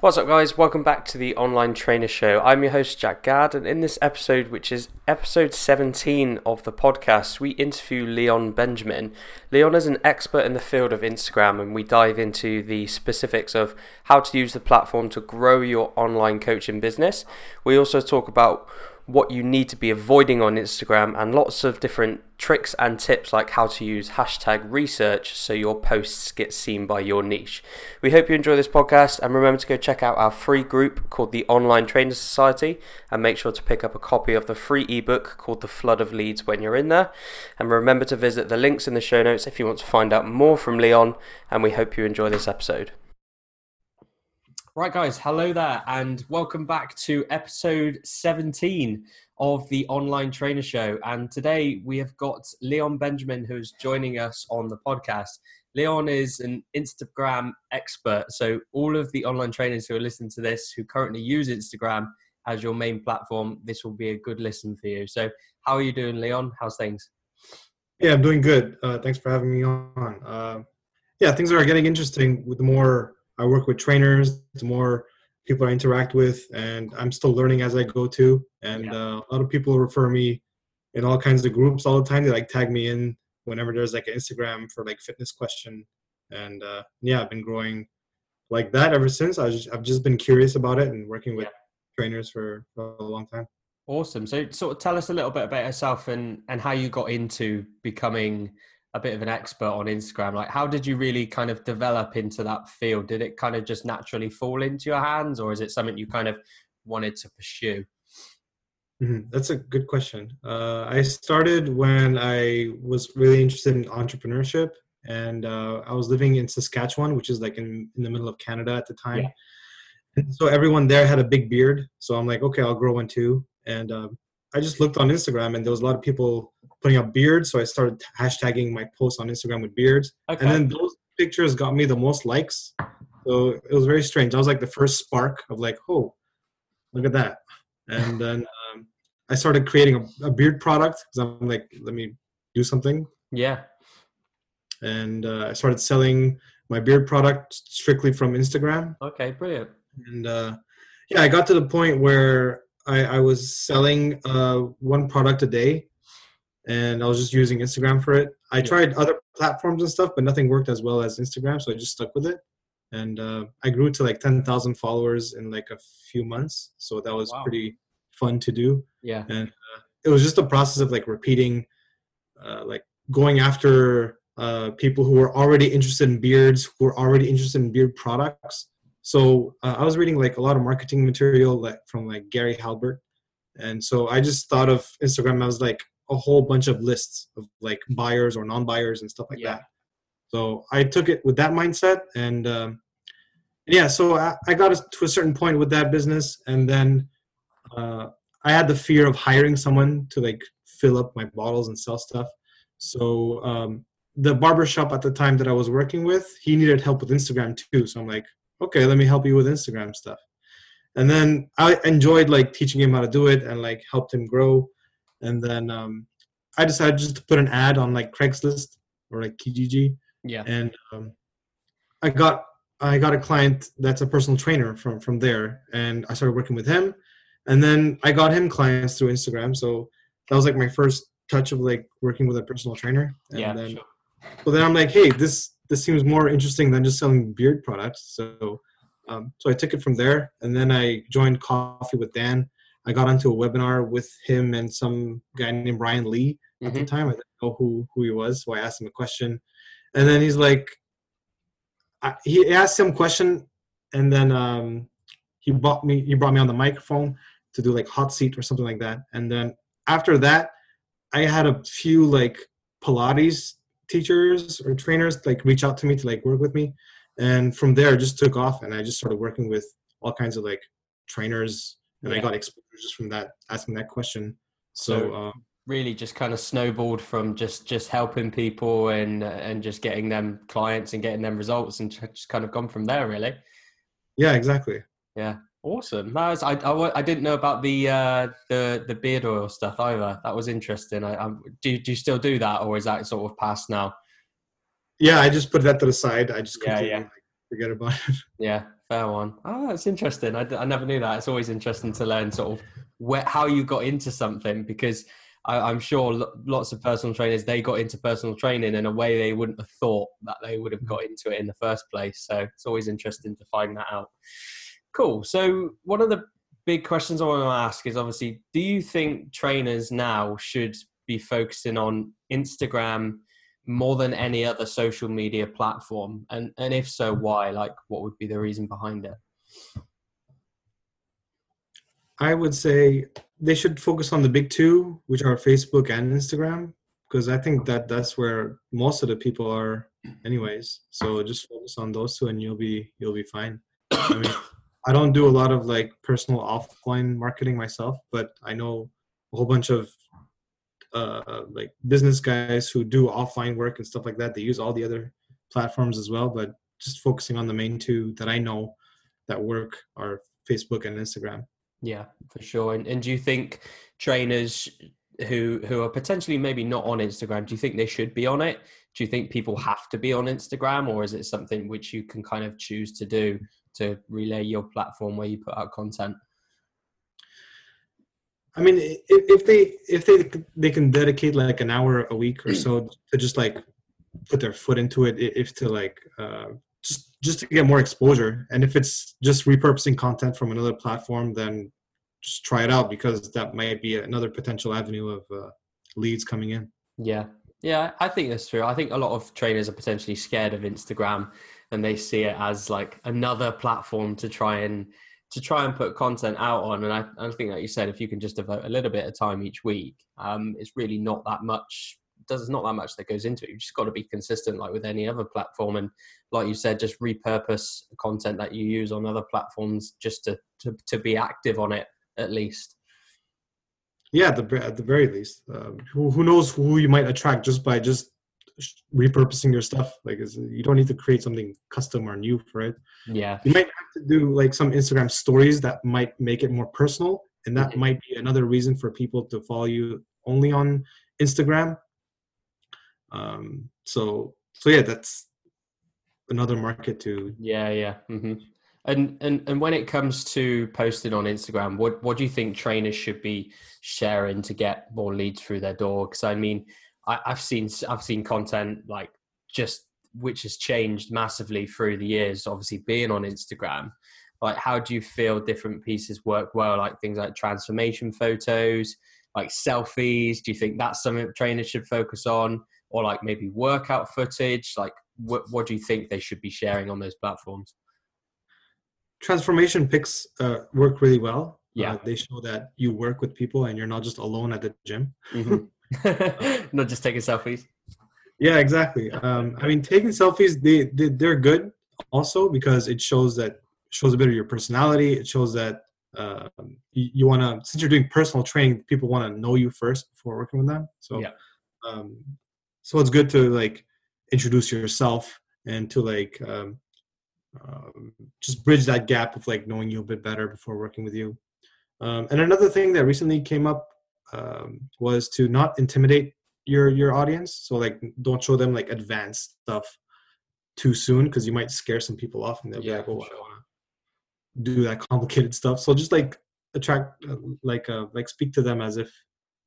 What's up, guys? Welcome back to the Online Trainer Show. I'm your host, Jack Gad, and in this episode, which is episode 17 of the podcast, we interview Leon Benjamin. Leon is an expert in the field of Instagram, and we dive into the specifics of how to use the platform to grow your online coaching business. We also talk about what you need to be avoiding on Instagram and lots of different tricks and tips like how to use hashtag research so your posts get seen by your niche. We hope you enjoy this podcast and remember to go check out our free group called the Online Trainer Society and make sure to pick up a copy of the free ebook called The Flood of Leads when you're in there. And remember to visit the links in the show notes if you want to find out more from Leon and we hope you enjoy this episode. Right, guys, hello there, and welcome back to episode 17 of the Online Trainer Show. And today we have got Leon Benjamin who's joining us on the podcast. Leon is an Instagram expert, so all of the online trainers who are listening to this who currently use Instagram as your main platform, this will be a good listen for you. So, how are you doing, Leon? How's things? Yeah, I'm doing good. Uh, thanks for having me on. Uh, yeah, things are getting interesting with the more I work with trainers, the more people I interact with, and I'm still learning as I go too. And yeah. uh, a lot of people refer me in all kinds of groups all the time. They like tag me in whenever there's like an Instagram for like fitness question. And uh, yeah, I've been growing like that ever since. I just, I've just been curious about it and working with yeah. trainers for, for a long time. Awesome. So, sort of tell us a little bit about yourself and and how you got into becoming a bit of an expert on Instagram. Like, how did you really kind of develop into that field? Did it kind of just naturally fall into your hands, or is it something you kind of wanted to pursue? Mm-hmm. That's a good question. Uh, I started when I was really interested in entrepreneurship, and uh, I was living in Saskatchewan, which is like in, in the middle of Canada at the time. Yeah. And so everyone there had a big beard, so I'm like, okay, I'll grow one too. And um, I just looked on Instagram, and there was a lot of people putting up beards, so I started hashtagging my posts on Instagram with beards, okay. and then those pictures got me the most likes. So it was very strange. I was like the first spark of like, oh, look at that, and then um, I started creating a, a beard product because I'm like, let me do something. Yeah. And uh, I started selling my beard product strictly from Instagram. Okay, brilliant. And uh, yeah, I got to the point where I, I was selling uh, one product a day and I was just using Instagram for it. I yeah. tried other platforms and stuff, but nothing worked as well as Instagram, so I just stuck with it. And uh, I grew to like 10,000 followers in like a few months, so that was wow. pretty fun to do. Yeah, and uh, it was just a process of like repeating, uh, like going after uh, people who were already interested in beards, who were already interested in beard products. So uh, I was reading like a lot of marketing material like from like Gary Halbert, and so I just thought of Instagram. I was like, a whole bunch of lists of like buyers or non-buyers and stuff like yeah. that. So I took it with that mindset, and um, yeah, so I, I got to a certain point with that business, and then uh, I had the fear of hiring someone to like fill up my bottles and sell stuff. So um, the barbershop at the time that I was working with, he needed help with Instagram too. So I'm like, okay, let me help you with Instagram stuff. And then I enjoyed like teaching him how to do it and like helped him grow and then um, I decided just to put an ad on like Craigslist or like Kijiji. Yeah. And um, I got I got a client that's a personal trainer from from there, and I started working with him, and then I got him clients through Instagram. So that was like my first touch of like working with a personal trainer. And yeah. Then, sure. So then I'm like, hey, this this seems more interesting than just selling beard products. So um, so I took it from there, and then I joined Coffee with Dan, I got onto a webinar with him and some guy named Ryan Lee at mm-hmm. the time. I didn't know who who he was, so I asked him a question, and then he's like, I, he asked some question, and then um, he brought me he brought me on the microphone to do like hot seat or something like that, and then after that, I had a few like Pilates teachers or trainers like reach out to me to like work with me, and from there it just took off, and I just started working with all kinds of like trainers and yeah. I got exposure just from that asking that question. So, so um, really, just kind of snowballed from just just helping people and and just getting them clients and getting them results, and just kind of gone from there. Really. Yeah. Exactly. Yeah. Awesome. That was, I, I, I didn't know about the uh, the the beard oil stuff either. That was interesting. I, I do do you still do that, or is that sort of past now? Yeah, I just put that to the side. I just completely yeah, yeah. forget about it. Yeah, fair one. Oh, that's interesting. I, I never knew that. It's always interesting to learn sort of where, how you got into something because I, am sure lots of personal trainers they got into personal training in a way they wouldn't have thought that they would have got mm-hmm. into it in the first place. So it's always interesting to find that out. Cool. So one of the big questions I want to ask is obviously, do you think trainers now should be focusing on Instagram more than any other social media platform? And and if so, why? Like, what would be the reason behind it? I would say they should focus on the big two, which are Facebook and Instagram, because I think that that's where most of the people are, anyways. So just focus on those two, and you'll be you'll be fine. I mean, I don't do a lot of like personal offline marketing myself, but I know a whole bunch of uh, like business guys who do offline work and stuff like that. They use all the other platforms as well, but just focusing on the main two that I know that work are Facebook and Instagram. Yeah, for sure. And, and do you think trainers who who are potentially maybe not on Instagram, do you think they should be on it? Do you think people have to be on Instagram, or is it something which you can kind of choose to do to relay your platform where you put out content? I mean, if, if they if they they can dedicate like an hour a week or so to just like put their foot into it, if to like uh, just just to get more exposure. And if it's just repurposing content from another platform then just try it out because that might be another potential avenue of uh, leads coming in. Yeah. Yeah i think that's true. I think a lot of trainers are potentially scared of instagram and they see it as like another platform to try and to try and put content out on and i, I think like you said if you can just devote a little bit of time each week um, it's really not that much there's not that much that goes into it. You've just got to be consistent, like with any other platform, and like you said, just repurpose content that you use on other platforms just to to, to be active on it at least. Yeah, the at the very least, um, who who knows who you might attract just by just repurposing your stuff. Like, you don't need to create something custom or new for it. Yeah, you might have to do like some Instagram stories that might make it more personal, and that mm-hmm. might be another reason for people to follow you only on Instagram um, so so yeah, that's another market to. Yeah, yeah. Mm-hmm. And and and when it comes to posting on Instagram, what what do you think trainers should be sharing to get more leads through their door? Because I mean, I, I've seen I've seen content like just which has changed massively through the years. Obviously, being on Instagram, like how do you feel different pieces work well? Like things like transformation photos, like selfies. Do you think that's something trainers should focus on? or like maybe workout footage? Like, what, what do you think they should be sharing on those platforms? Transformation pics uh, work really well. Yeah, uh, they show that you work with people and you're not just alone at the gym. Mm-hmm. not just taking selfies. Yeah, exactly. Um, I mean, taking selfies they, they they're good also because it shows that shows a bit of your personality. It shows that uh, you, you want to since you're doing personal training, people want to know you first before working with them. So yeah. um, so it's good to like introduce yourself and to like um, um, just bridge that gap of like knowing you a bit better before working with you. Um, and another thing that recently came up um, was to not intimidate your your audience. So like don't show them like advanced stuff too soon because you might scare some people off and they'll yeah, be like, "Oh, sure. I want to do that complicated stuff." So just like attract, uh, like uh, like speak to them as if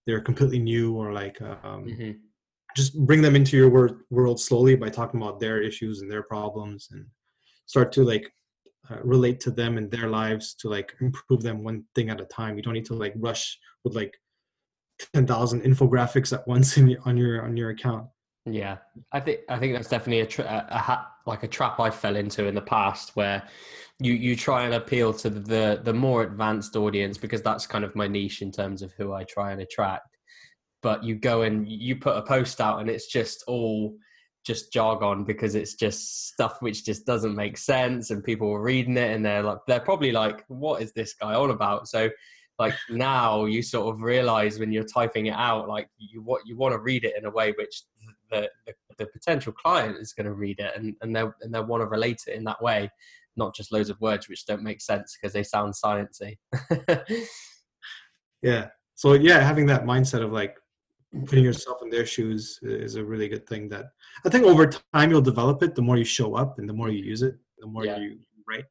they're completely new or like um, mm-hmm just bring them into your wor- world slowly by talking about their issues and their problems and start to like uh, relate to them and their lives to like improve them one thing at a time you don't need to like rush with like 10,000 infographics at once in on your on your account? Yeah. I think i think that's definitely a, tra- a like a trap i fell into in the past where you you try and appeal to the the more advanced audience because that's kind of my niche in terms of who i try and attract. But you go and you put a post out and it's just all just jargon because it's just stuff which just doesn't make sense and people are reading it and they're like they're probably like what is this guy on about? So like now you sort of realize when you're typing it out like you what you want to read it in a way which the, the, the potential client is going to read it and and they and they want to relate it in that way not just loads of words which don't make sense because they sound sciencey yeah so yeah having that mindset of like putting yourself in their shoes is a really good thing that I think over time you'll develop it the more you show up and the more you use it, the more yeah. you write.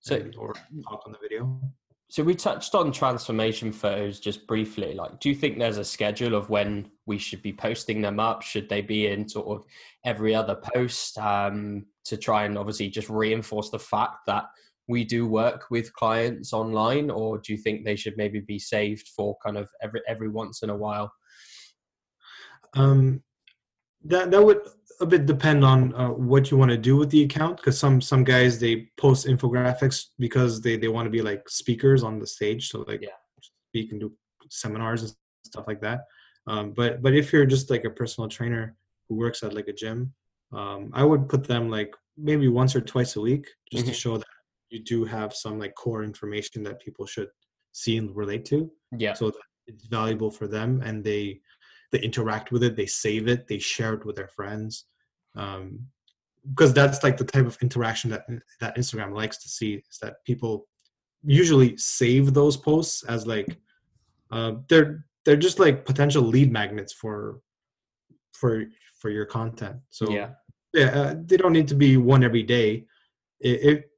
So or talk on the video. So we touched on transformation photos just briefly. Like, do you think there's a schedule of when we should be posting them up? Should they be in sort of every other post um, to try and obviously just reinforce the fact that we do work with clients online, or do you think they should maybe be saved for kind of every every once in a while? Um, that that would a bit depend on uh, what you want to do with the account because some some guys they post infographics because they they want to be like speakers on the stage so like Yeah. speak and do seminars and stuff like that um, but but if you're just like a personal trainer who works at like a gym um, i would put them like maybe once or twice a week just Mhm. to show that you do have some like core information that people should see and relate to Yeah, so that it's valuable for them and they they interact with it they save it they share it with their friends um, because that's like the type of interaction that that instagram likes to see is that people usually save those posts as like uh, they're they're just like potential lead magnets for for for your content. So yeah, yeah uh, they don't need to be one every day. It, it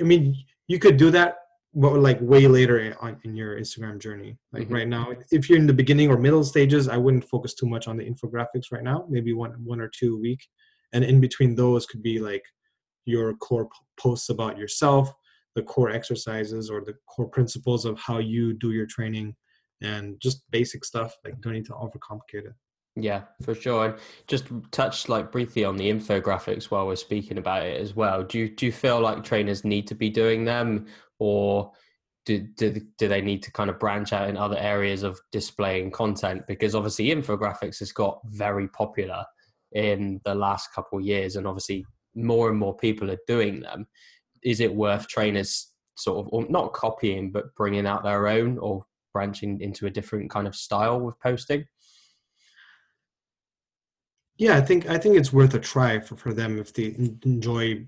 i mean you could do that but like way later in, on, in your instagram journey like Mhm. right now if you're in the beginning or middle stages i wouldn't focus too much on the infographics right now maybe one one or two a week and in between those could be like your core p- posts about yourself the core exercises or the core principles of how you do your training and just basic stuff like don't need to overcomplicate it yeah, for sure. And just touched like briefly on the infographics while we're speaking about it as well. Do you do you feel like trainers need to be doing them, or do, do, do they need to kind of branch out in other areas of displaying content? Because obviously, infographics has got very popular in the last couple of years, and obviously, more and more people are doing them. Is it worth trainers sort of or not copying, but bringing out their own or branching into a different kind of style with posting? yeah i think i think it's worth a try for, for them if they enjoy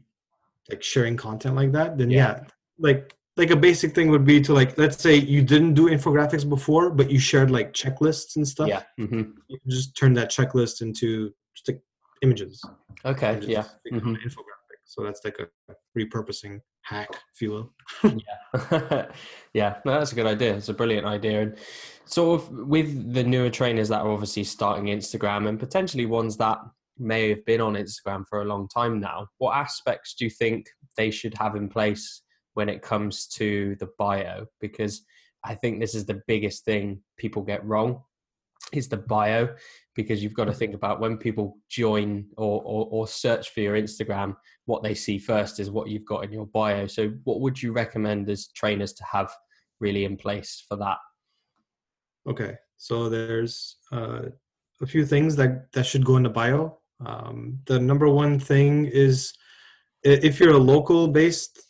like sharing content like that then Yeah. yeah. like like a basic thing would be to like let's say you didn't do infographics before but you shared like checklists and stuff Yeah. hmm you just turn that checklist into just like images Okay. and just Yeah. stick it on hmm infographic so that's like a repurposing hack if you will Yeah. yeah. No, that's a good idea. It's a brilliant idea. And sort of with the newer trainers that are obviously starting Instagram and potentially ones that may have been on Instagram for a long time now, what aspects do you think they should have in place when it comes to the bio? Because I think this is the biggest thing people get wrong is the bio because you've got to think about when people join or, or, or search for your Instagram, what they see first is what you've got in your bio. So, what would you recommend as trainers to have really in place for that? Okay, so there's uh, a few things that that should go in the bio. Um, the number one thing is if you're a local based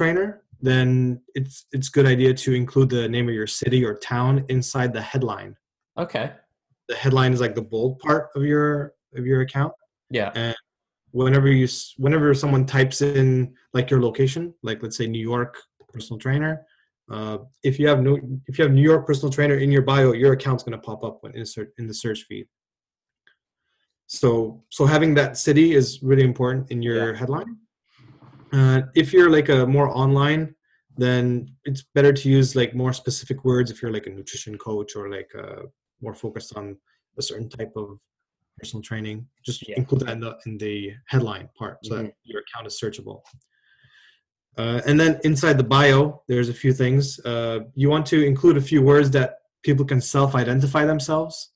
trainer, then it's it's good idea to include the name of your city or town inside the headline. Okay. The headline is like the bold part of your of your account. Yeah. And whenever you whenever someone types in like your location, like let's say New York personal trainer, uh, if you have new if you have New York personal trainer in your bio, your account's going to pop up when insert in the search feed. So so having that city is really important in your Yeah. headline. Uh, if you're like a more online, then it's better to use like more specific words. If you're like a nutrition coach or like uh, more focused on a certain type of personal training, just Yeah. include that in the in the headline part so Mhm. that your account is searchable. Uh, and then inside the bio, there's a few things. Uh, you want to include a few words that people can self-identify themselves.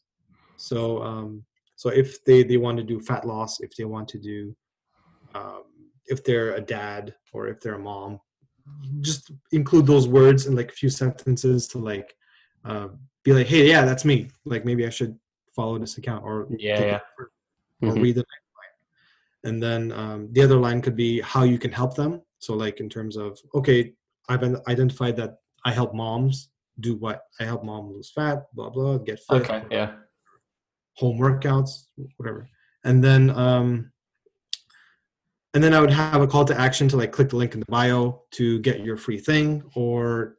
So, um, so if they they want to do fat loss, if they want to do, um, if they're a dad or if they're a mom, just include those words in like a few sentences to like uh, be like, hey, yeah, that's me. Like maybe I should follow this account or Yeah, yeah. or Mhm. read the next line. And then um, the other line could be how you can help them. So, like in terms of, okay, I've identified that I help moms do what? I help mom lose fat, blah blah, get fit, Okay. Yeah. home workouts, whatever. And then, um, and then I would have a call to action to like click the link in the bio to get your free thing, or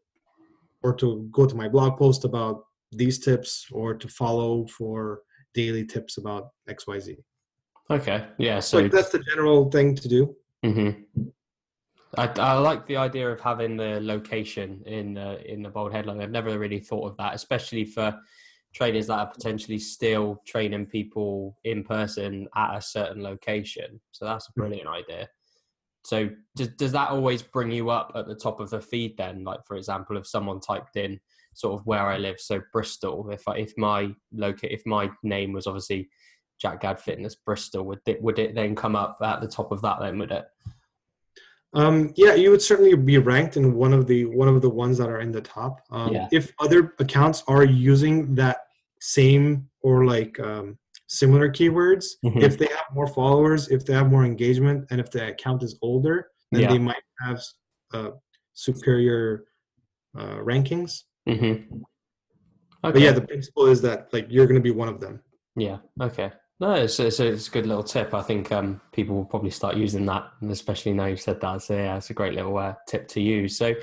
or to go to my blog post about these tips, or to follow for daily tips about X Y Z. Okay. Yeah. So like, that's the general thing to do. Mm-hmm. I, I like the idea of having the location in uh, in the bold headline. I've never really thought of that, especially for trainers that are potentially still training people in person at a certain location. So that's a Hmm. brilliant idea. So does does that always bring you up at the top of the feed then? Like for example, if someone typed in sort of where I live, so Bristol, if I, if my locate if my name was obviously Jack Gad Fitness Bristol, would it would it then come up at the top of that then? Would it? Um, yeah, you would certainly be ranked in one of the one of the ones that are in the top. Um, Yeah. If other accounts are using that same or like um, similar keywords, Mhm. if they have more followers, if they have more engagement, and if the account is older, then Yeah. they might have uh, superior uh, rankings. Mm-hmm. But yeah, the principle is that like you're going to be one of them. Yeah. Okay. No, it's, it's, it's a good little tip. I think um, people will probably start using that, and especially now you've said that. So yeah, it's a great little uh, tip to use. So,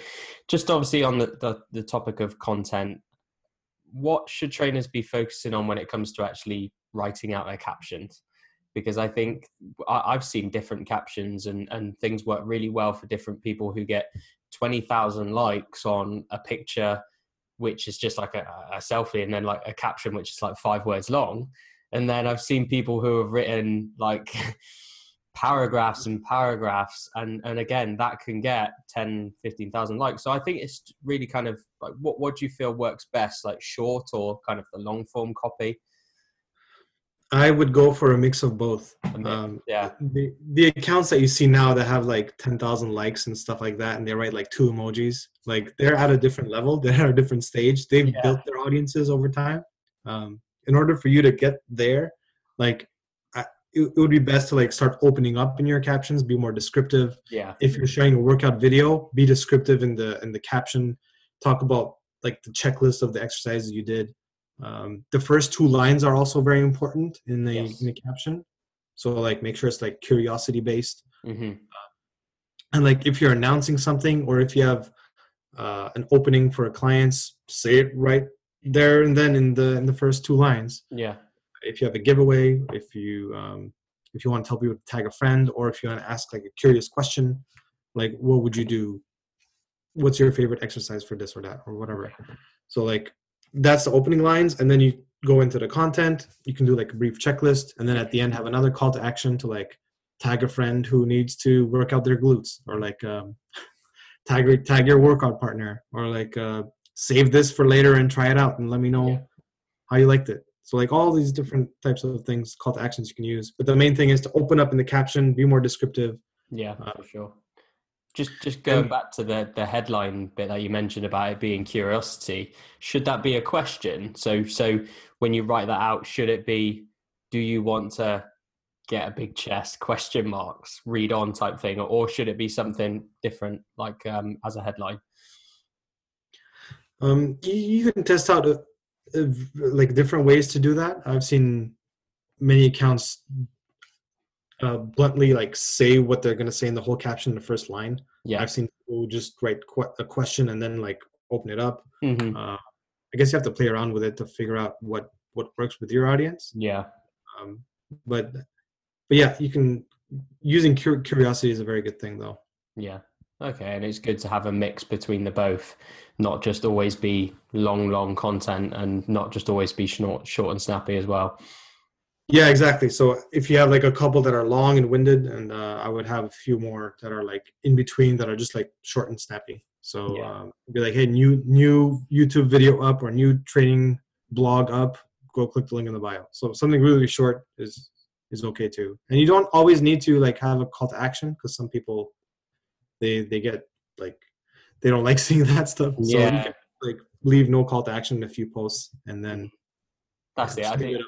just obviously on the, the the topic of content, what should trainers be focusing on when it comes to actually writing out their captions? Because I think I, I've seen different captions, and and things work really well for different people who get twenty thousand likes on a picture which is just like a, a selfie and then like a caption which is like five words long and then i've seen people who have written like paragraphs and paragraphs and and again that can get 10 15,000 likes. So i think it's really kind of like what what do you feel works best like short or kind of the long form copy? I would go for a mix of both. Um, yeah. the the accounts that you see now that have like 10,000 likes and stuff like that and they write like two emojis like they're at a different level they're at a different stage. They've Yeah. built their audiences over time. Um, in order for you to get there like it, it would be best to like start opening up in your captions be more descriptive. Yeah. If you're sharing a workout video be descriptive in the in the caption. Talk about like the checklist of the exercises you did. Um, the first two lines are also very important in the Yes. in the caption. So like make sure it's like curiosity based. Mm-hmm. and like if you're announcing something or if you have uh, an opening for a clients say it right there and then in the in the first two lines. Yeah if you have a giveaway if you um, if you want to tell people to tag a friend or if you want to ask like a curious question like what would you do? What's your favorite exercise for this or that or whatever? So like that's the opening lines and then you go into the content. You can do like a brief checklist and then at the end have another call to action to like tag a friend who needs to work out their glutes or like um, tag your- tag your workout partner or like uh, save this for later and try it out and let me know Yeah. how you liked it so like all these different types of things call to actions you can use but the main thing is to open up in the caption be more descriptive Yeah, Uh, for sure. Just just going and- back to the the headline bit that you mentioned about it being curiosity, should that be a question? So so when you write that out, should it be do you want to get a big chest question marks read on type thing or, or should it be something different like um as a headline? Um, you, you can test out uh like different ways to do that. I've seen many accounts uh, bluntly like say what they're gonna say in the whole caption in the first line. Yeah. I've seen people just write que- a question and then like open it up. hmm Uh, I guess you have to play around with it to figure out what what works with your audience. Yeah. Um, but but yeah, you can using cur- curiosity is a very good thing though. Yeah. Okay, and it's good to have a mix between the both, not just always be long, long content, and not just always be short, short and snappy as well. Yeah, exactly. So if you have like a couple that are long and winded, and uh, I would have a few more that are like in between that are just like short and snappy. So Yeah. um, be like, hey, new new YouTube video up or new training blog up. Go click the link in the bio. So something really short is is okay too. And you don't always need to like have a call to action because some people they they get like they don't like seeing that stuff. So you Yeah. can like leave no call to action in a few posts and then That's it. I think it.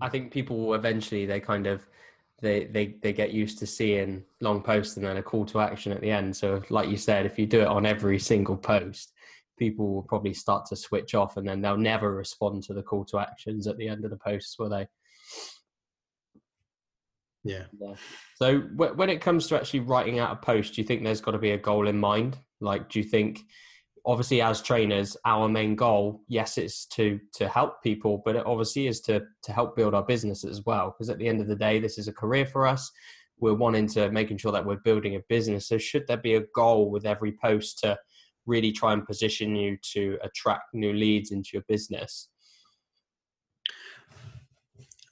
I think people will eventually they kind of they they they get used to seeing long posts and then a call to action at the end. So like you said, if you do it on every single post, people will probably start to switch off and then they'll never respond to the call to actions at the end of the posts, will they? Yeah. So wh- when it comes to actually writing out a post, do you think there's got to be a goal in mind? Like, do you think, obviously, as trainers, our main goal, yes, it's to to help people, but it obviously is to to help build our business as well. Because at the end of the day, this is a career for us. we're wanting to making sure that we're building a business. So should there be a goal with every post to really try and position you to attract new leads into your business?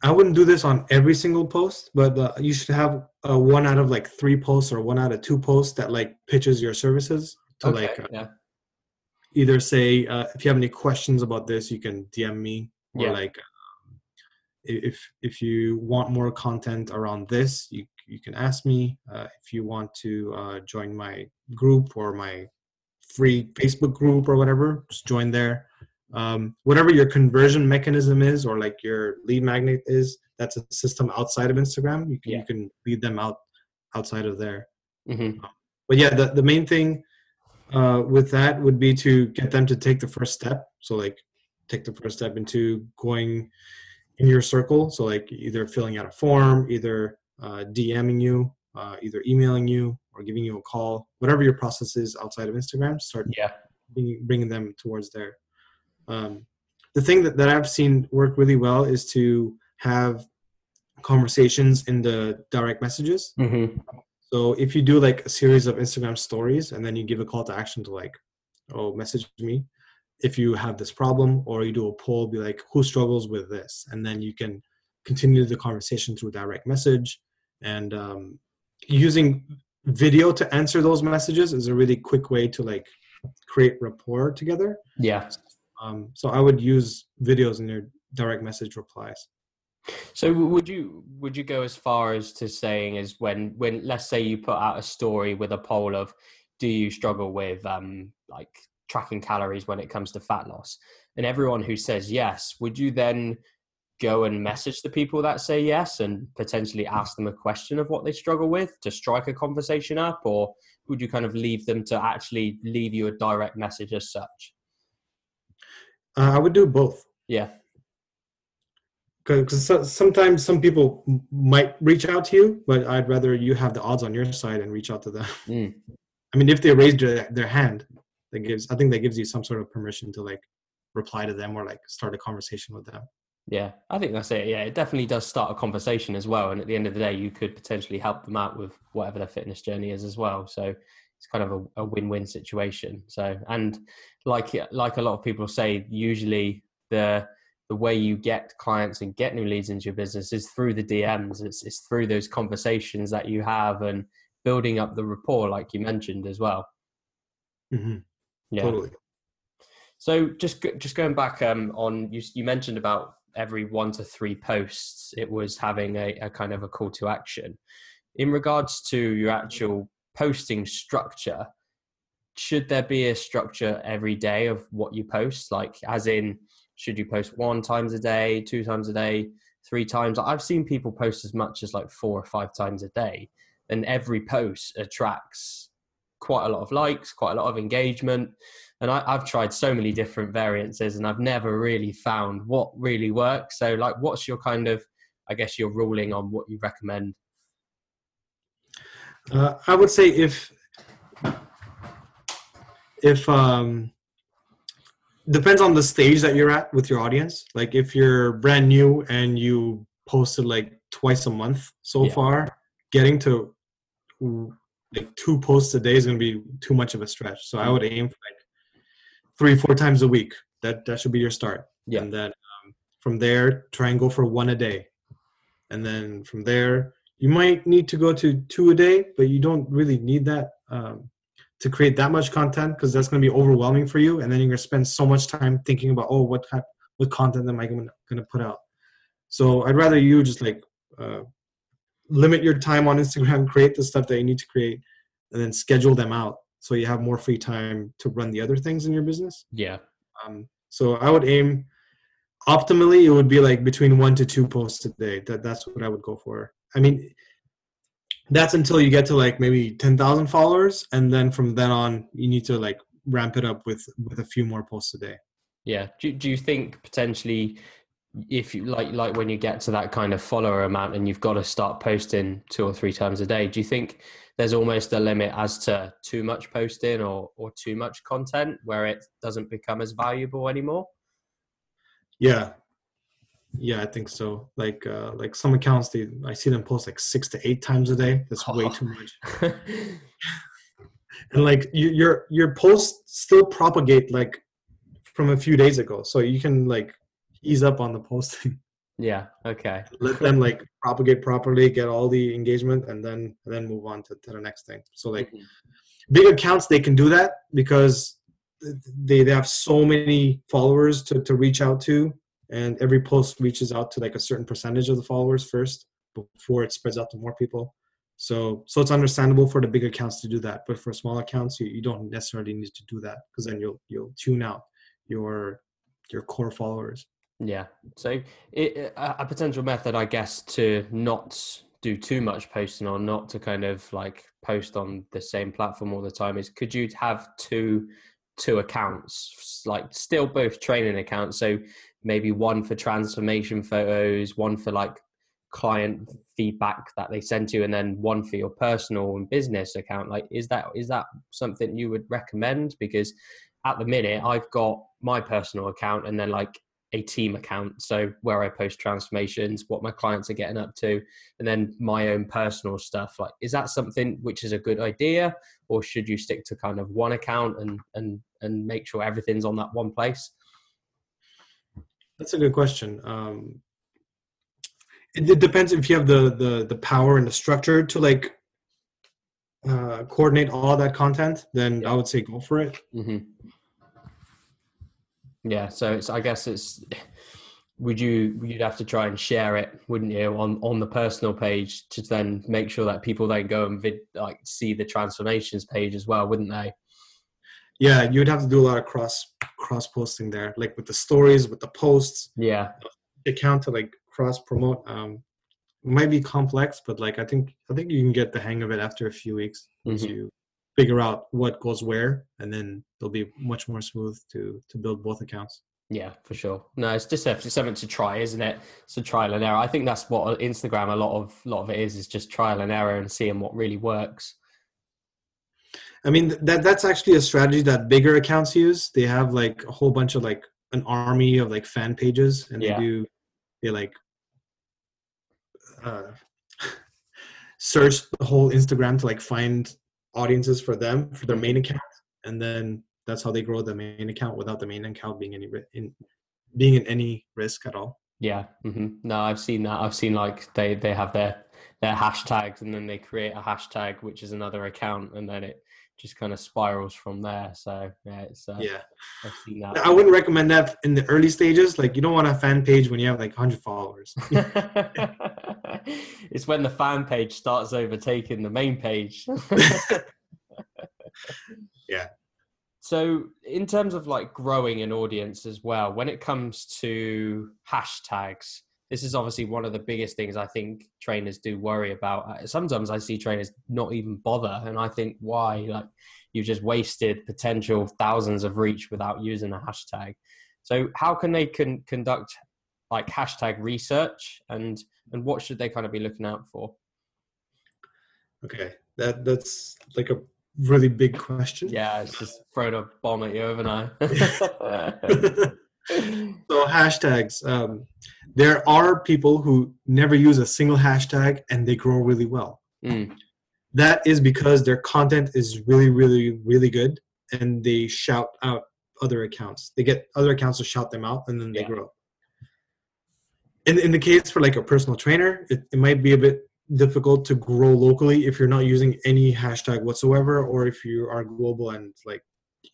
I wouldn't do this on every single post, but uh, you should have uh, one out of like three posts or one out of two posts that like pitches your services to Okay, like uh, yeah, either say uh, if you have any questions about this, you can DM me or Yeah. like um, if if you want more content around this, you you can ask me. Uh, if you want to uh, join my group or my free Facebook group or whatever, just join there. Um, whatever your conversion mechanism is or like your lead magnet is, that's a system outside of Instagram. You can Yeah. you can lead them out outside of there. Hmm but yeah the, the main thing uh, with that would be to get them to take the first step. So like take the first step into going in your circle. So like either filling out a form either uh, dming you uh, either emailing you or giving you a call. Whatever your process is outside of instagram start yeah, bringing, bringing them towards there um, the thing that, that i've seen work really well is to have conversations in the direct messages hmm so if you do like a series of Instagram stories and then you give a call to action to like, oh, message me if you have this problem, or you do a poll, be like, who struggles with this? And then you can continue the conversation through direct message. And um, using video to answer those messages is a really quick way to like create rapport together. yeah. Um, so I would use videos in your direct message replies. So would you would you go as far as to saying is when when let's say you put out a story with a poll of do you struggle with um like tracking calories when it comes to fat loss? And everyone who says yes would you then go and message the people that say yes and potentially ask them a question of what they struggle with to strike a conversation up? Or would you kind of leave them to actually leave you a direct message as such Uh, I would do both. yeah because so, sometimes some people might reach out to you, but I'd rather you have the odds on your side and reach out to them. Mm. I mean, if they raised their, their hand, that gives I think that gives you some sort of permission to like reply to them or like start a conversation with them. Yeah, I think that's it. Yeah, it definitely does start a conversation as well. And at the end of the day, you could potentially help them out with whatever their fitness journey is as well. So it's kind of a, a win-win situation. So, and like like a lot of people say, usually the the way you get clients and get new leads into your business is through the DMs. It's it's through those conversations that you have and building up the rapport, like you mentioned as well. hmm Yeah. Totally. So just just going back um, on you you mentioned about every one to three posts it was having a, a kind of a call to action. In regards to your actual posting structure, should there be a structure every day of what you post? Like as in should you post one times a day, two times a day, three times? I've seen people post as much as like four or five times a day, and every post attracts quite a lot of likes, quite a lot of engagement and I, I've tried so many different variances and I've never really found what really works. So, like, what's your kind of, I guess, your ruling on what you recommend? Uh, I would say if if um depends on the stage that you're at with your audience. Like if you're brand new and you posted like twice a month so Yeah. far, getting to like two posts a day is going to be too much of a stretch. So I would aim for like three, four times a week. That that should be your start. Yeah. And then um, from there, try and go for one a day. And then from there, you might need to go to two a day, but you don't really need that um, to create that much content because that's going to be overwhelming for you. And then you're going to spend so much time thinking about, oh, what type, what content am I going to put out? So I'd rather you just like uh, limit your time on Instagram, create the stuff that you need to create, and then schedule them out so you have more free time to run the other things in your business. Yeah. Um, so I would aim optimally it would be like between one to two posts a day. That that's what I would go for. I mean, that's until you get to like maybe ten thousand followers, and then from then on you need to like ramp it up with with a few more posts a day. Yeah. Do, do you think potentially if you like like when you get to that kind of follower amount and you've got to start posting two or three times a day, do you think there's almost a limit as to too much posting or or too much content where it doesn't become as valuable anymore? Yeah, Yeah, I think so. Like uh, like some accounts, they I see them post like six to eight times a day. That's way too much. and like you, your your posts still propagate like from a few days ago, so you can like ease up on the posting. yeah. Okay. Let them like propagate properly, get all the engagement, and then and then move on to, to the next thing. So like Mhm. big accounts, they can do that because they they have so many followers to to reach out to, and every post reaches out to like a certain percentage of the followers first before it spreads out to more people. So so it's understandable for the big accounts to do that, but for small accounts, you, you don't necessarily need to do that because then you'll you'll tune out your your core followers. Yeah. So it, a a potential method, I guess, to not do too much posting or not to kind of like post on the same platform all the time is could you have two two accounts like still both training accounts so maybe one for transformation photos one for like client feedback that they send you and then one for your personal and business account. Like is that is that something you would recommend? Because at the minute i've got my personal account and then like a team account so where i post transformations what my clients are getting up to and then my own personal stuff. Like is that something which is a good idea or should you stick to kind of one account and and and make sure everything's on that one place That's a good question. Um, it, it depends if you have the the the power and the structure to like uh, coordinate all that content. Then I would say go for it. hmm yeah so it's i guess it's would you you'd have to try and share it wouldn't you on on the personal page to then make sure that people then go and vid, like see the transformations page as well wouldn't they Yeah, you would have to do a lot of cross cross posting there, like with the stories, with the posts, yeah The account to like cross promote. Um, it might be complex, but like I think I think you can get the hang of it after a few weeks once Mhm. you figure out what goes where, and then it'll be much more smooth to to build both accounts. Yeah, for sure. No, it's just it's something to try, isn't it? It's a trial and error. I think that's what Instagram a lot of lot of it is is just trial and error and seeing what really works. I mean that that's actually a strategy that bigger accounts use. They have like a whole bunch of like an army of like fan pages, and Yeah. they do they like uh, search the whole Instagram to like find audiences for them for their main account, and then that's how they grow the main account without the main account being any in being in any risk at all. Yeah. Mm-hmm. No, I've seen that. I've seen like they they have their their hashtags and then they create a hashtag which is another account and then it just kind of spirals from there. So yeah, it's uh, Yeah, I've seen that. I wouldn't recommend that in the early stages. Like you don't want a fan page when you have like 100 followers. it's when the fan page starts overtaking the main page. Yeah. So, in terms of like growing an audience as well, when it comes to hashtags, this is obviously one of the biggest things I think trainers do worry about. Uh, Sometimes I see trainers not even bother, and I think, why? Like, you've just wasted potential thousands of reach without using a hashtag. So, how can they con- conduct like hashtag research, and and what should they kind of be looking out for? Okay, that that's like a really big question. Yeah, it's just throwing a bomb at you, haven't I? so hashtags. Um, there are people who never use a single hashtag and they grow really well. Mm, That is because their content is really, really, really good, and they shout out other accounts. They get other accounts to shout them out, and then they Yeah. grow. In in the case for like a personal trainer, it, it might be a bit difficult to grow locally if you're not using any hashtag whatsoever, or if you are global and like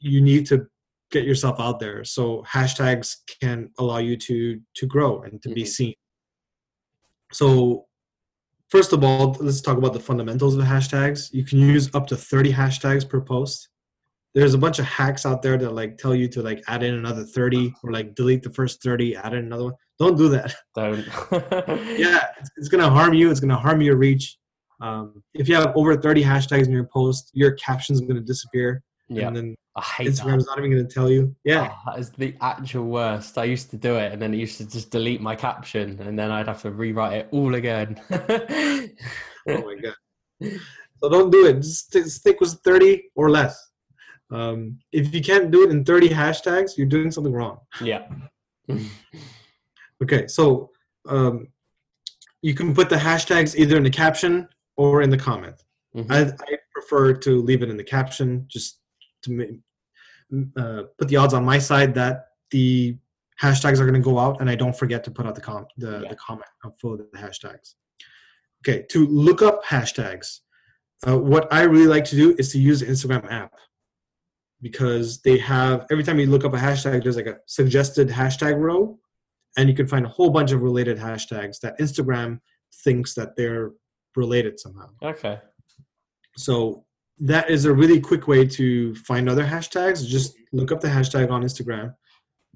you need to get yourself out there. So hashtags can allow you to to grow and to be Mhm. seen. So first of all, let's talk about the fundamentals of hashtags. You can use up to 30 hashtags per post. There's a bunch of hacks out there that like tell you to like add in another 30 or like delete the first 30, add in another one. Don't do that. don't. yeah, it's, it's gonna harm you. It's gonna harm your reach. Um, if you have over 30 hashtags in your post, your caption's gonna disappear, Yeah, and then I hate Instagram's that. not even gonna tell you. Yeah, Oh, that is the actual worst. I used to do it, and then it used to just delete my caption, and then I'd have to rewrite it all again. oh my god. So don't do it. Just stick with 30 or less. Um, if you can't do it in 30 hashtags, you're doing something wrong. yeah. Okay, so um, you can put the hashtags either in the caption or in the comment. Mhm. I, I prefer to leave it in the caption just to uh, put the odds on my side that the hashtags are going to go out and I don't forget to put out the com the, Yeah. the comment for the hashtags. Okay, to look up hashtags, uh, what I really like to do is to use the Instagram app because they have every time you look up a hashtag, there's like a suggested hashtag row, and you can find a whole bunch of related hashtags that Instagram thinks that they're related somehow. Okay. So that is a really quick way to find other hashtags. Just look up the hashtag on Instagram,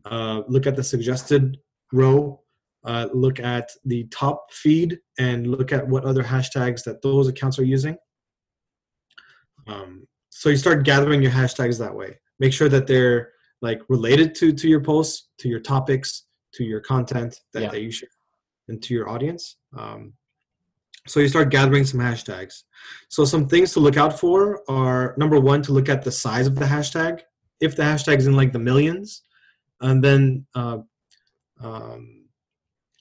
uh, look at the suggested row, uh, look at the top feed, and look at what other hashtags that those accounts are using. Um, so you start gathering your hashtags that way. Make sure that they're like related to to your posts, to your topics, to your content that, Yeah. that you share, and to your audience. Um, so you start gathering some hashtags. So some things to look out for are number one to look at the size of the hashtag. If the hashtag is in like the millions, and then uh, um,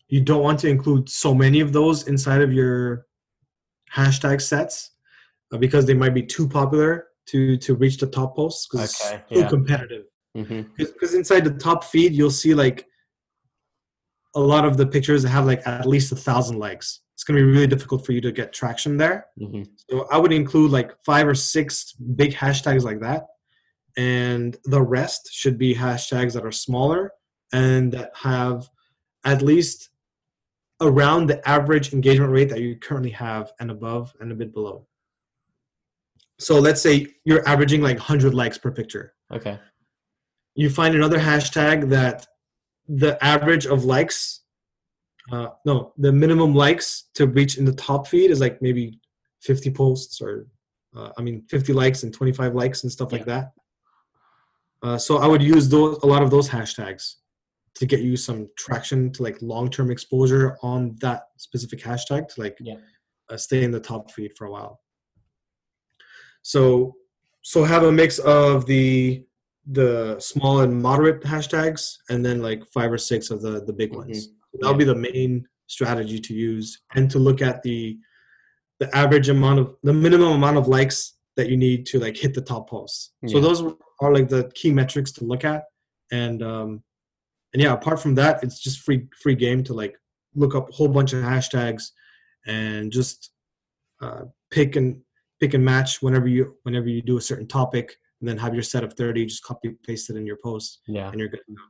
you don't want to include so many of those inside of your hashtag sets uh, because they might be too popular to to reach the top posts because Okay, it's too yeah. competitive. Because inside the top feed, you'll see like a lot of the pictures that have like at least a thousand likes. It's going to be really difficult for you to get traction there. hmm So I would include like five or six big hashtags like that. And the rest should be hashtags that are smaller and that have at least around the average engagement rate that you currently have and above and a bit below. So let's say you're averaging like 100 likes per picture. Okay. You find another hashtag that the average of likes, uh, no, the minimum likes to reach in the top feed is like maybe 50 posts or, uh, I mean, 50 likes and 25 likes and stuff like that. Uh, so I would use those a lot of those hashtags to get you some traction to like long-term exposure on that specific hashtag to like Yeah. uh, stay in the top feed for a while. So so have a mix of the the small and moderate hashtags and then like five or six of the the big ones. That'll be the main strategy to use and to look at the the average amount of the minimum amount of likes that you need to like hit the top posts. So those are like the key metrics to look at and um and yeah apart from that it's just free free game to like look up a whole bunch of hashtags and just uh, pick and pick and match whenever you whenever you do a certain topic and then have your set of 30 just copy paste it in your post Yeah. and you're good to go.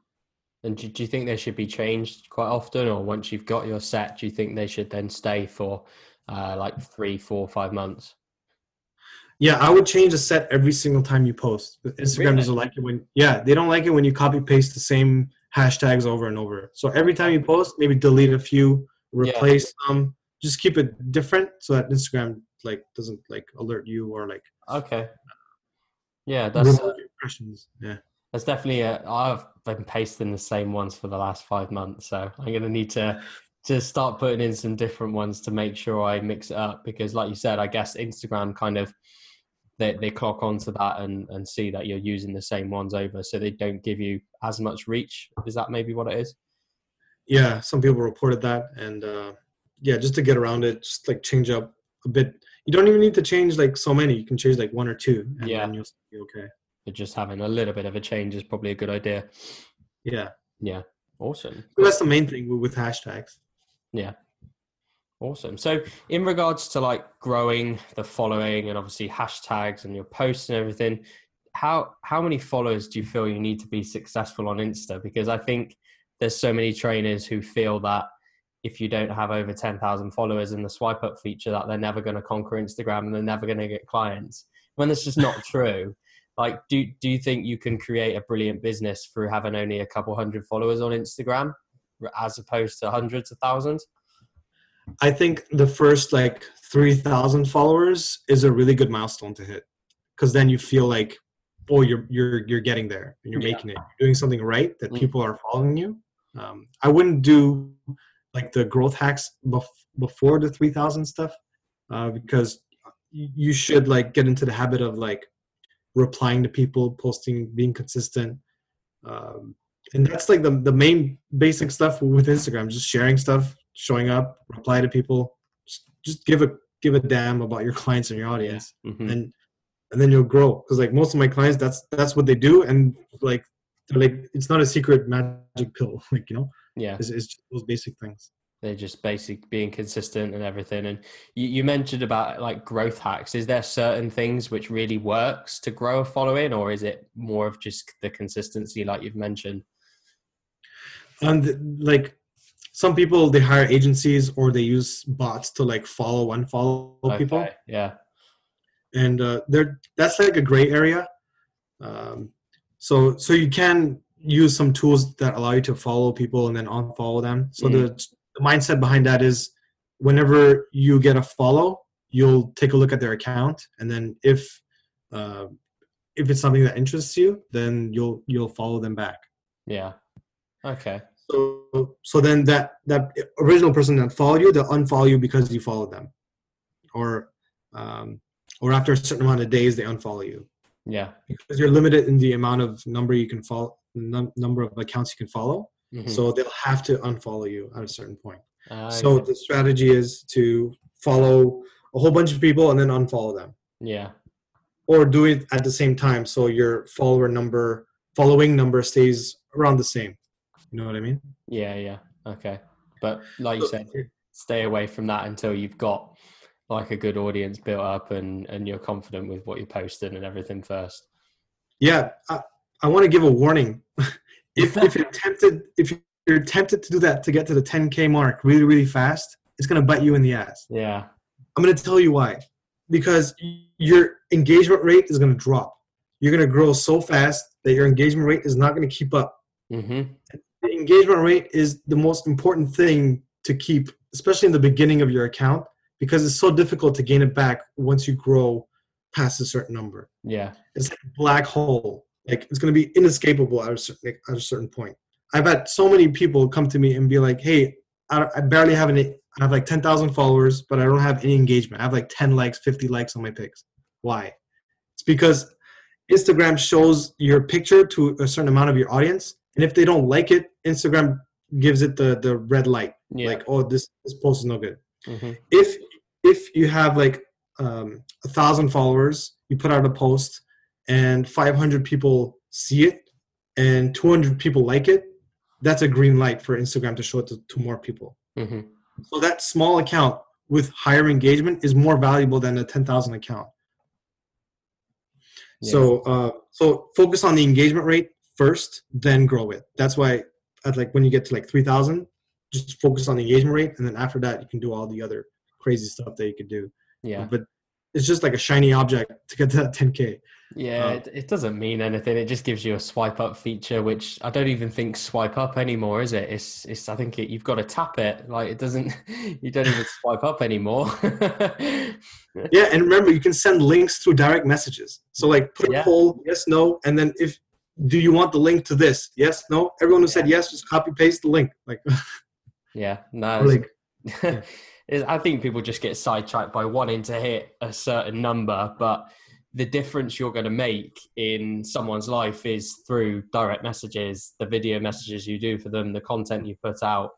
And do, do you think they should be changed quite often, or once you've got your set, do you think they should then stay for uh, like three, four, five months? Yeah, I would change the set every single time you post. Instagram Really? doesn't like it when yeah, they don't like it when you copy paste the same hashtags over and over. So every time you post, maybe delete a few, replace some, just keep it different so that Instagram like doesn't like alert you or like Okay. Yeah, that's remove impressions. Yeah. That's definitely a. I've been pasting the same ones for the last five months, so I'm gonna need to to start putting in some different ones to make sure I mix it up because, like you said, I guess Instagram kind of they they clock onto that and and see that you're using the same ones over, so they don't give you as much reach. Is that maybe what it is? Yeah, some people reported that and uh yeah, just to get around it, just like change up a bit. You don't even need to change like so many. You can change like one or two and Yeah. then you'll be okay. But just having a little bit of a change is probably a good idea. Yeah. Yeah, awesome. So that's the main thing with, with hashtags. Yeah. Awesome. So, in regards to like growing the following and obviously hashtags and your posts and everything, how how many followers do you feel you need to be successful on Insta? Because I think there's so many trainers who feel that if you don't have over 10,000 followers in the swipe up feature that they're never going to conquer Instagram and they're never going to get clients. When that's just not true. Like do do you think you can create a brilliant business through having only a couple hundred followers on Instagram as opposed to hundreds of thousands? I think the first like 3,000 followers is a really good milestone to hit because then you feel like, oh, you're you're you're getting there and you're Yeah. making it, you're doing something right that Mm. people are following you. Um, I wouldn't do like the growth hacks bef- before the 3,000 stuff uh, because you should like get into the habit of like replying to people, posting, being consistent. Um, and that's like the the main basic stuff with Instagram. Just sharing stuff, showing up, reply to people, just, just give a give a damn about your clients and your audience, Mhm. and and then you'll grow. Because like most of my clients, that's that's what they do, and like they're like it's not a secret magic pill. Like you know, yeah. it's, it's just those basic things. They're just basic being consistent and everything. And you, you mentioned about like growth hacks. Is there certain things which really works to grow a following, or is it more of just the consistency, like you've mentioned? and like some people they hire agencies or they use bots to like follow unfollow people Yeah. and uh, they're that's like a gray area um, so so you can use some tools that allow you to follow people and then unfollow them so the, the mindset behind that is whenever you get a follow you'll take a look at their account and then if uh, if it's something that interests you then you'll you'll follow them back Yeah. Okay. so so then that that original person that followed you they'll unfollow you because you followed them or um, or after a certain amount of days they unfollow you Yeah. because you're limited in the amount of number you can follow num- number of accounts you can follow Mhm. so they'll have to unfollow you at a certain point Ah, so okay. the strategy is to follow a whole bunch of people and then unfollow them yeah. or do it at the same time so your follower number following number stays around the same you know what i mean Yeah. Yeah. Okay. But like you So- said, stay away from that until you've got like a good audience built up and and you're confident with what you're posting and everything first. Yeah, I, I want to give a warning. if if you're tempted, if you're tempted to do that to get to the 10k mark really really fast, it's gonna bite you in the ass. Yeah. I'm gonna tell you why. Because your engagement rate is gonna drop. You're gonna grow so fast that your engagement rate is not gonna keep up. Mm-hmm. The engagement rate is the most important thing to keep, especially in the beginning of your account, because it's so difficult to gain it back once you grow past a certain number. Yeah. it's like a black hole. Like it's going to be inescapable at a certain at a certain point. I've had so many people come to me and be like, "Hey, I, I barely have any. I have like ten thousand followers, but I don't have any engagement. I have like ten likes, fifty likes on my pics. Why? It's because Instagram shows your picture to a certain amount of your audience, and if they don't like it, Instagram gives it the the red light, Yeah. like, "Oh, this this post is no good." mm-hmm. if if you have like um, a thousand followers you put out a post and 500 people see it and 200 people like it that's a green light for instagram to show it to, to more people. Mm-hmm. so that small account with higher engagement is more valuable than a 10000 account. So uh, so focus on the engagement rate first then grow it. That's why at like when you get to like 3000 just focus on the engagement rate and then after that you can do all the other crazy stuff that you could do. Yeah. but it's just like a shiny object to get to that 10k Yeah, Um, it, it doesn't mean anything. It just gives you a swipe up feature, which I don't even think swipe up anymore, is it? It's, it's. I think it, you've got to tap it. Like it doesn't. You don't even swipe up anymore. yeah and remember you can send links through direct messages so like put a Yeah. poll yes no and then if do you want the link to this yes no everyone who said yes just copy paste the link like yeah, no. like I think people just get sidetracked by wanting to hit a certain number, but the difference you're going to make in someone's life is through direct messages, the video messages you do for them, the content you put out,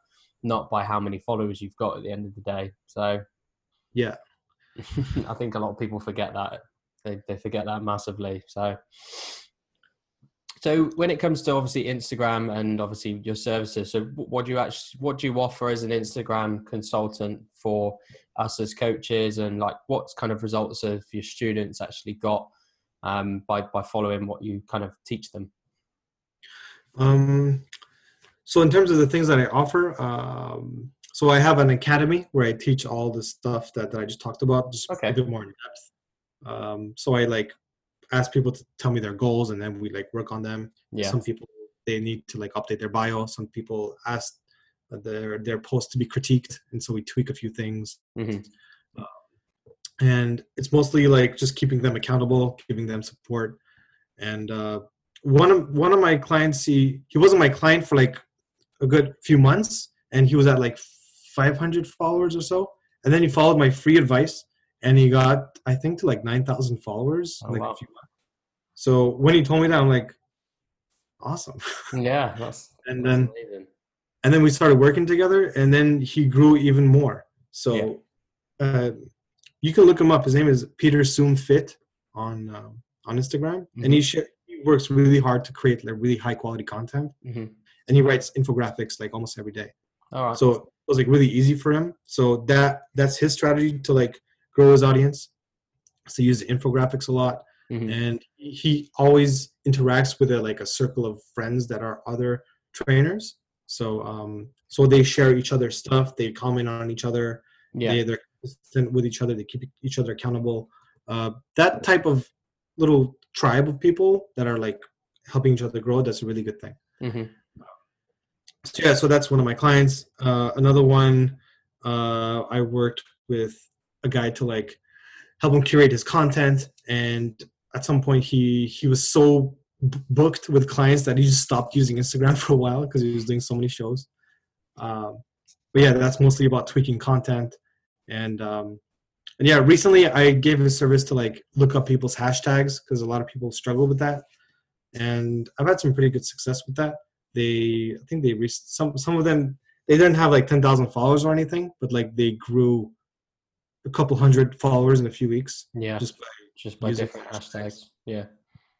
not by how many followers you've got at the end of the day. So yeah I think a lot of people forget that. They, they forget that massively. So, so when it comes to obviously Instagram and obviously your services, so what do you actually what do you offer as an Instagram consultant for us as coaches, and like what kind of results have your students actually got um, by by following what you kind of teach them? Um, so in terms of the things that I offer, um, so I have an academy where I teach all the stuff that, that I just talked about, just Okay. a bit more in depth. Um, so I like ask people to tell me their goals, and then we like work on them. Yeah, Some people they need to like update their bio. Some people ask their their post to be critiqued, and so we tweak a few things. hmm and it's mostly like just keeping them accountable giving them support and uh, one of one of my clients he he wasn't my client for like a good few months and he was at like 500 followers or so and then he followed my free advice and he got i think to like 9000 followers Oh, like wow. a few months so when he told me that i'm like awesome. Yeah, and then amazing. And then we started working together, and then he grew even more. So uh, you can look him up. His name is Peter Soom Fit on um, on Instagram, and he sh- he works really hard to create like really high quality content, hmm and he writes infographics like almost every day. Right. So it was like really easy for him. So that that's his strategy to like grow his audience. So he uses infographics a lot, Mhm. and he always interacts with a, like a circle of friends that are other trainers. So um, so they share each other's stuff. They comment on each other. Yeah. They, they're consistent with each other. They keep each other accountable. Uh, that type of little tribe of people that are like helping each other grow. That's a really good thing. Mm-hmm. So yeah, so that's one of my clients. Uh, another one, uh, I worked with a guy to like help him curate his content, and at some point he he was so b- booked with clients that he just stopped using Instagram for a while because he was doing so many shows. Um, but yeah, that's mostly about tweaking content, and um, and yeah, recently I gave a service to like look up people's hashtags because a lot of people struggle with that, and I've had some pretty good success with that they I think they reached some some of them they didn't have like ten thousand followers or anything, but like they grew a couple hundred followers in a few weeks. Yeah. Just by, Just by different hashtags. hashtags. Yeah.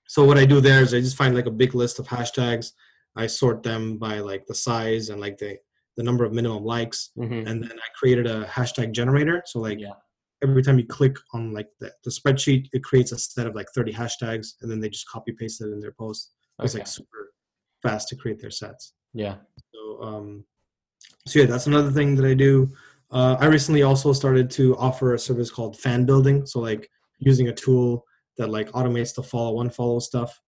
So what I do there is I just find like a big list of hashtags. I sort them by like the size and like the the number of minimum likes, hmm and then I created a hashtag generator. So like Yeah. every time you click on like the, the spreadsheet, it creates a set of like thirty hashtags, and then they just copy paste it in their post. It's like super fast to create their sets. Yeah. So, um, so yeah, that's another thing that I do. Uh, I recently also started to offer a service called fan building. So like using a tool that like automates the follow unfollow stuff.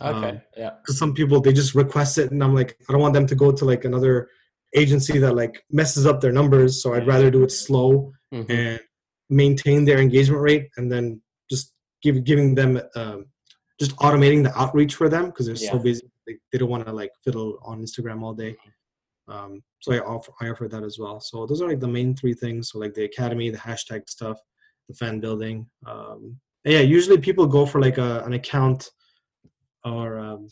Okay. Um, yeah. Because some people they just request it, and I'm like, I don't want them to go to like another agency that like messes up their numbers. So I'd rather do it slow Mhm. and maintain their engagement rate, and then just give giving them um, just automating the outreach for them because they're so busy. They, they don't want to like fiddle on Instagram all day. Um, so I offer I offer that as well. So those are like the main three things. So like the academy, the hashtag stuff, the fan building. Um, yeah, usually people go for like a, an account or um,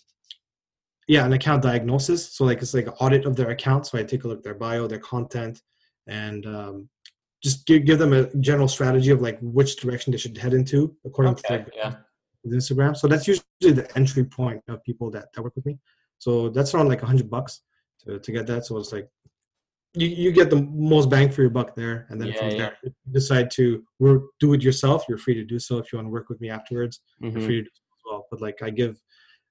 yeah, an account diagnosis. So like it's like an audit of their account. So I take a look at their bio, their content, and um, just give give them a general strategy of like which direction they should head into according to their Yeah. Instagram. So that's usually the entry point of people that, that work with me. So that's around like a hundred bucks to, to get that. So it's like you, you get the most bang for your buck there. And then Yeah, from yeah. there, if you decide to work, do it yourself, you're free to do so. If you want to work with me afterwards, you're Mhm. free to do so as well. But like I give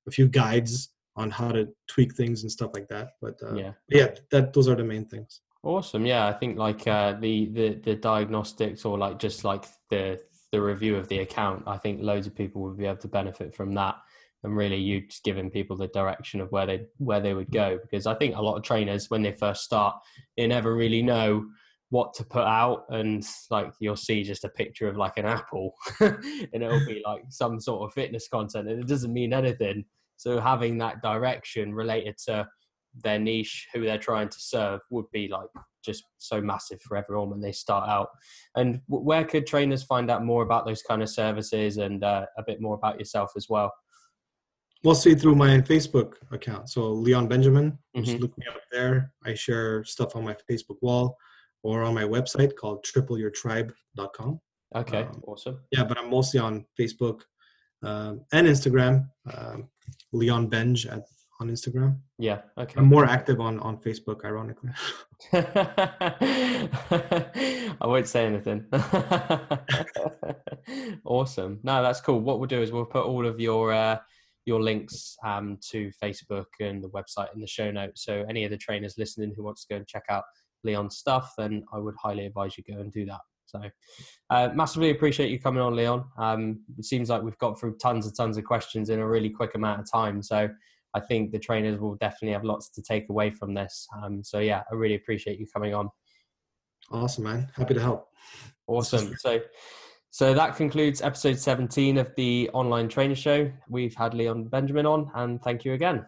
a few guides on how to tweak things and stuff like that. But uh, Yeah. yeah, that those are the main things. Awesome. Yeah, I think like uh, the the the diagnostics or like just like the the review of the account. I think loads of people would be able to benefit from that, and really you just giving people the direction of where they where they would go. Because I think a lot of trainers when they first start, they never really know what to put out, and like you'll see just a picture of like an apple, and it'll be like some sort of fitness content, and it doesn't mean anything. So having that direction related to their niche, who they're trying to serve, would be like just so massive for everyone when they start out. And where could trainers find out more about those kind of services and uh, a bit more about yourself as well? Mostly through my Facebook account. So Leon Benjamin, just Mhm. look me up there. I share stuff on my Facebook wall or on my website called tripleyourtribe.com. Okay, Um, awesome. Yeah, but I'm mostly on Facebook um, and Instagram. Um, Leon Benj at, on Instagram. Yeah, okay. I'm more active on on Facebook, ironically. I won't say anything. awesome. No, that's cool. What we'll do is we'll put all of your uh, your links um, to Facebook and the website in the show notes. So any of the trainers listening who wants to go and check out Leon's stuff, then I would highly advise you go and do that. So uh, massively appreciate you coming on, Leon. Um, it seems like we've got through tons and tons of questions in a really quick amount of time. So I think the trainers will definitely have lots to take away from this. Um, so yeah, I really appreciate you coming on. Awesome, man. Happy to help. Awesome. So, so that concludes episode 17 of the online trainer show. We've had Leon Benjamin on, and thank you again.